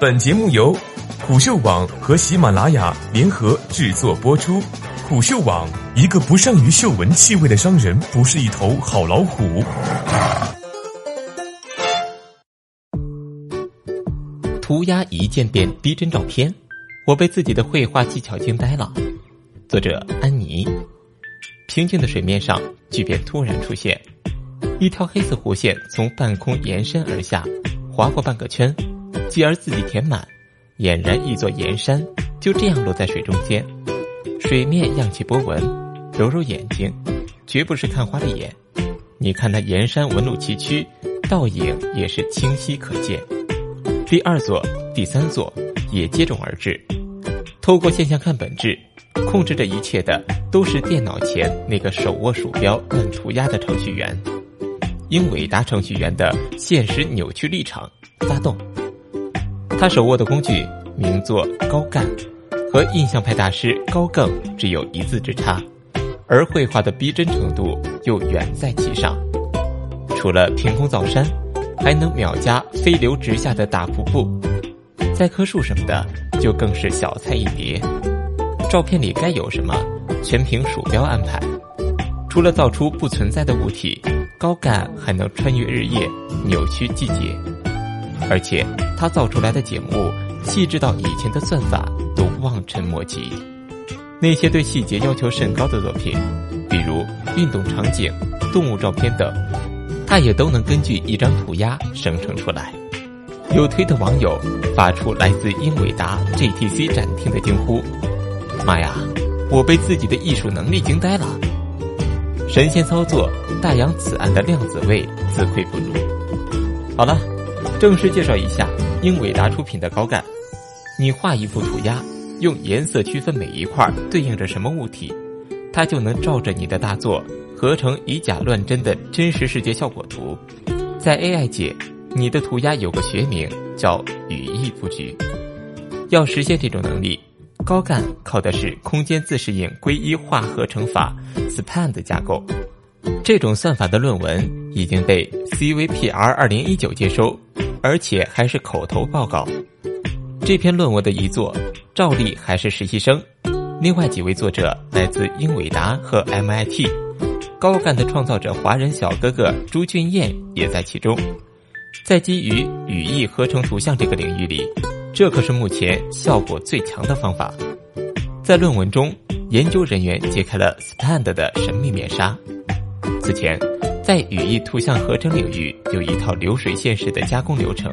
本节目由虎嗅网和喜马拉雅联合制作播出。虎嗅网：一个不善于嗅闻气味的商人，不是一头好老虎。涂鸦一渐变逼真照片，我被自己的绘画技巧惊呆了。作者安妮。平静的水面上，巨变突然出现，一条黑色弧线从半空延伸而下，划过半个圈，继而自己填满，俨然一座岩山，就这样落在水中间。水面漾起波纹，揉揉眼睛，绝不是看花的眼。你看那岩山纹路崎岖，倒影也是清晰可见。第二座、第三座也接踵而至。透过现象看本质，控制这一切的都是电脑前那个手握鼠标乱涂鸦的程序员。英伟达程序员的现实扭曲立场发动。他手握的工具名作高干，和印象派大师高更只有一字之差，而绘画的逼真程度又远在其上。除了凭空造山。还能秒加飞流直下的大瀑布，栽棵树什么的就更是小菜一碟。照片里该有什么，全凭鼠标安排。除了造出不存在的物体，高干还能穿越日夜，扭曲季节。而且他造出来的景物细致到以前的算法都望尘莫及。那些对细节要求甚高的作品，比如运动场景、动物照片等。他也都能根据一张涂鸦生成出来。有推特网友发出来自英伟达 GTC 展厅的惊呼：“妈呀，我被自己的艺术能力惊呆了！神仙操作，大洋此岸的量子位自愧不如。”好了，正式介绍一下英伟达出品的高干。你画一幅涂鸦，用颜色区分每一块对应着什么物体，它就能照着你的大作。合成以假乱真的真实世界效果图，在 AI 界，你的涂鸦有个学名叫语义布局。要实现这种能力，高干靠的是空间自适应归一化合成法 SPAN 的架构。这种算法的论文已经被 CVPR 二零一九接收，而且还是口头报告。这篇论文的遗作，照例还是实习生。另外几位作者来自英伟达和 MIT。高干的创造者华人小哥哥朱俊彦也在其中，在基于语义合成图像这个领域里，这可是目前效果最强的方法。在论文中，研究人员揭开了 SPAND 的神秘面纱。此前，在语义图像合成领域有一套流水线式的加工流程，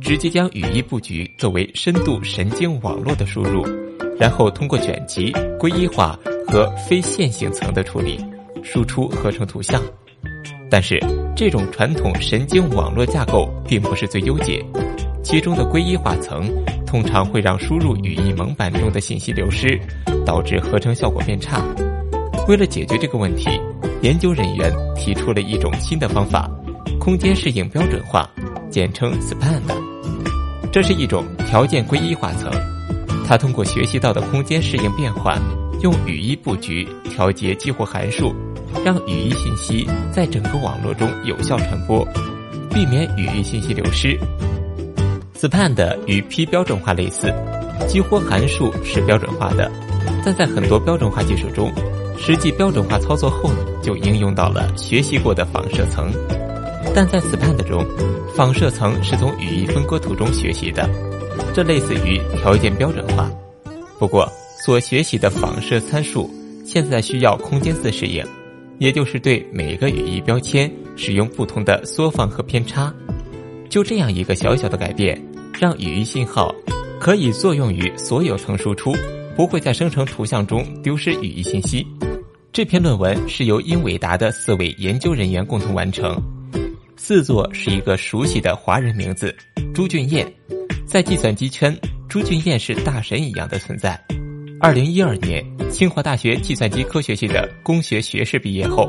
直接将语义布局作为深度神经网络的输入，然后通过卷积、归一化和非线性层的处理。输出合成图像，但是这种传统神经网络架构并不是最优解，其中的归一化层通常会让输入语义蒙版中的信息流失，导致合成效果变差。为了解决这个问题，研究人员提出了一种新的方法——空间适应标准化，简称 SPAN。这是一种条件归一化层，它通过学习到的空间适应变换，用语义布局调节激活函数。让语义信息在整个网络中有效传播，避免语义信息流失。SPAN 的与 P 标准化类似，激活函数是标准化的，但在很多标准化技术中，实际标准化操作后呢就应用到了学习过的仿射层。但在 SPAN 中，仿射层是从语义分割图中学习的，这类似于条件标准化。不过，所学习的仿射参数现在需要空间自适应。也就是对每个语义标签使用不同的缩放和偏差，就这样一个小小的改变，让语义信号可以作用于所有层输出，不会在生成图像中丢失语义信息。这篇论文是由英伟达的四位研究人员共同完成，四座是一个熟悉的华人名字朱俊彦，在计算机圈，朱俊彦是大神一样的存在。二零一二年，清华大学计算机科学系的工学学士毕业后，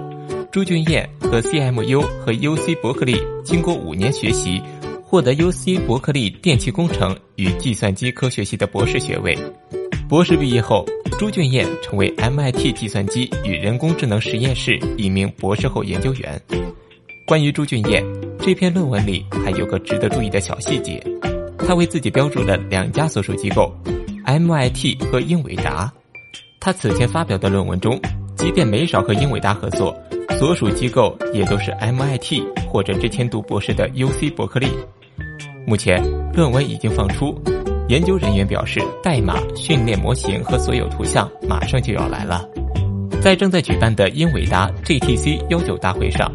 朱俊彦和 CMU 和 UC 伯克利经过五年学习，获得 UC 伯克利电气工程与计算机科学系的博士学位。博士毕业后，朱俊彦成为 MIT 计算机与人工智能实验室一名博士后研究员。关于朱俊彦，这篇论文里还有个值得注意的小细节：他为自己标注了两家所属机构：MIT 和英伟达。他此前发表的论文中，即便没少和英伟达合作，所属机构也都是 MIT 或者之前读博士的 UC 伯克利。目前论文已经放出，研究人员表示，代码、训练模型和所有图像马上就要来了。在正在举办的英伟达 GTC 幺九大会上，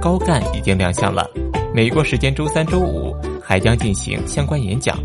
高干已经亮相了。美国时间周三、周五还将进行相关演讲。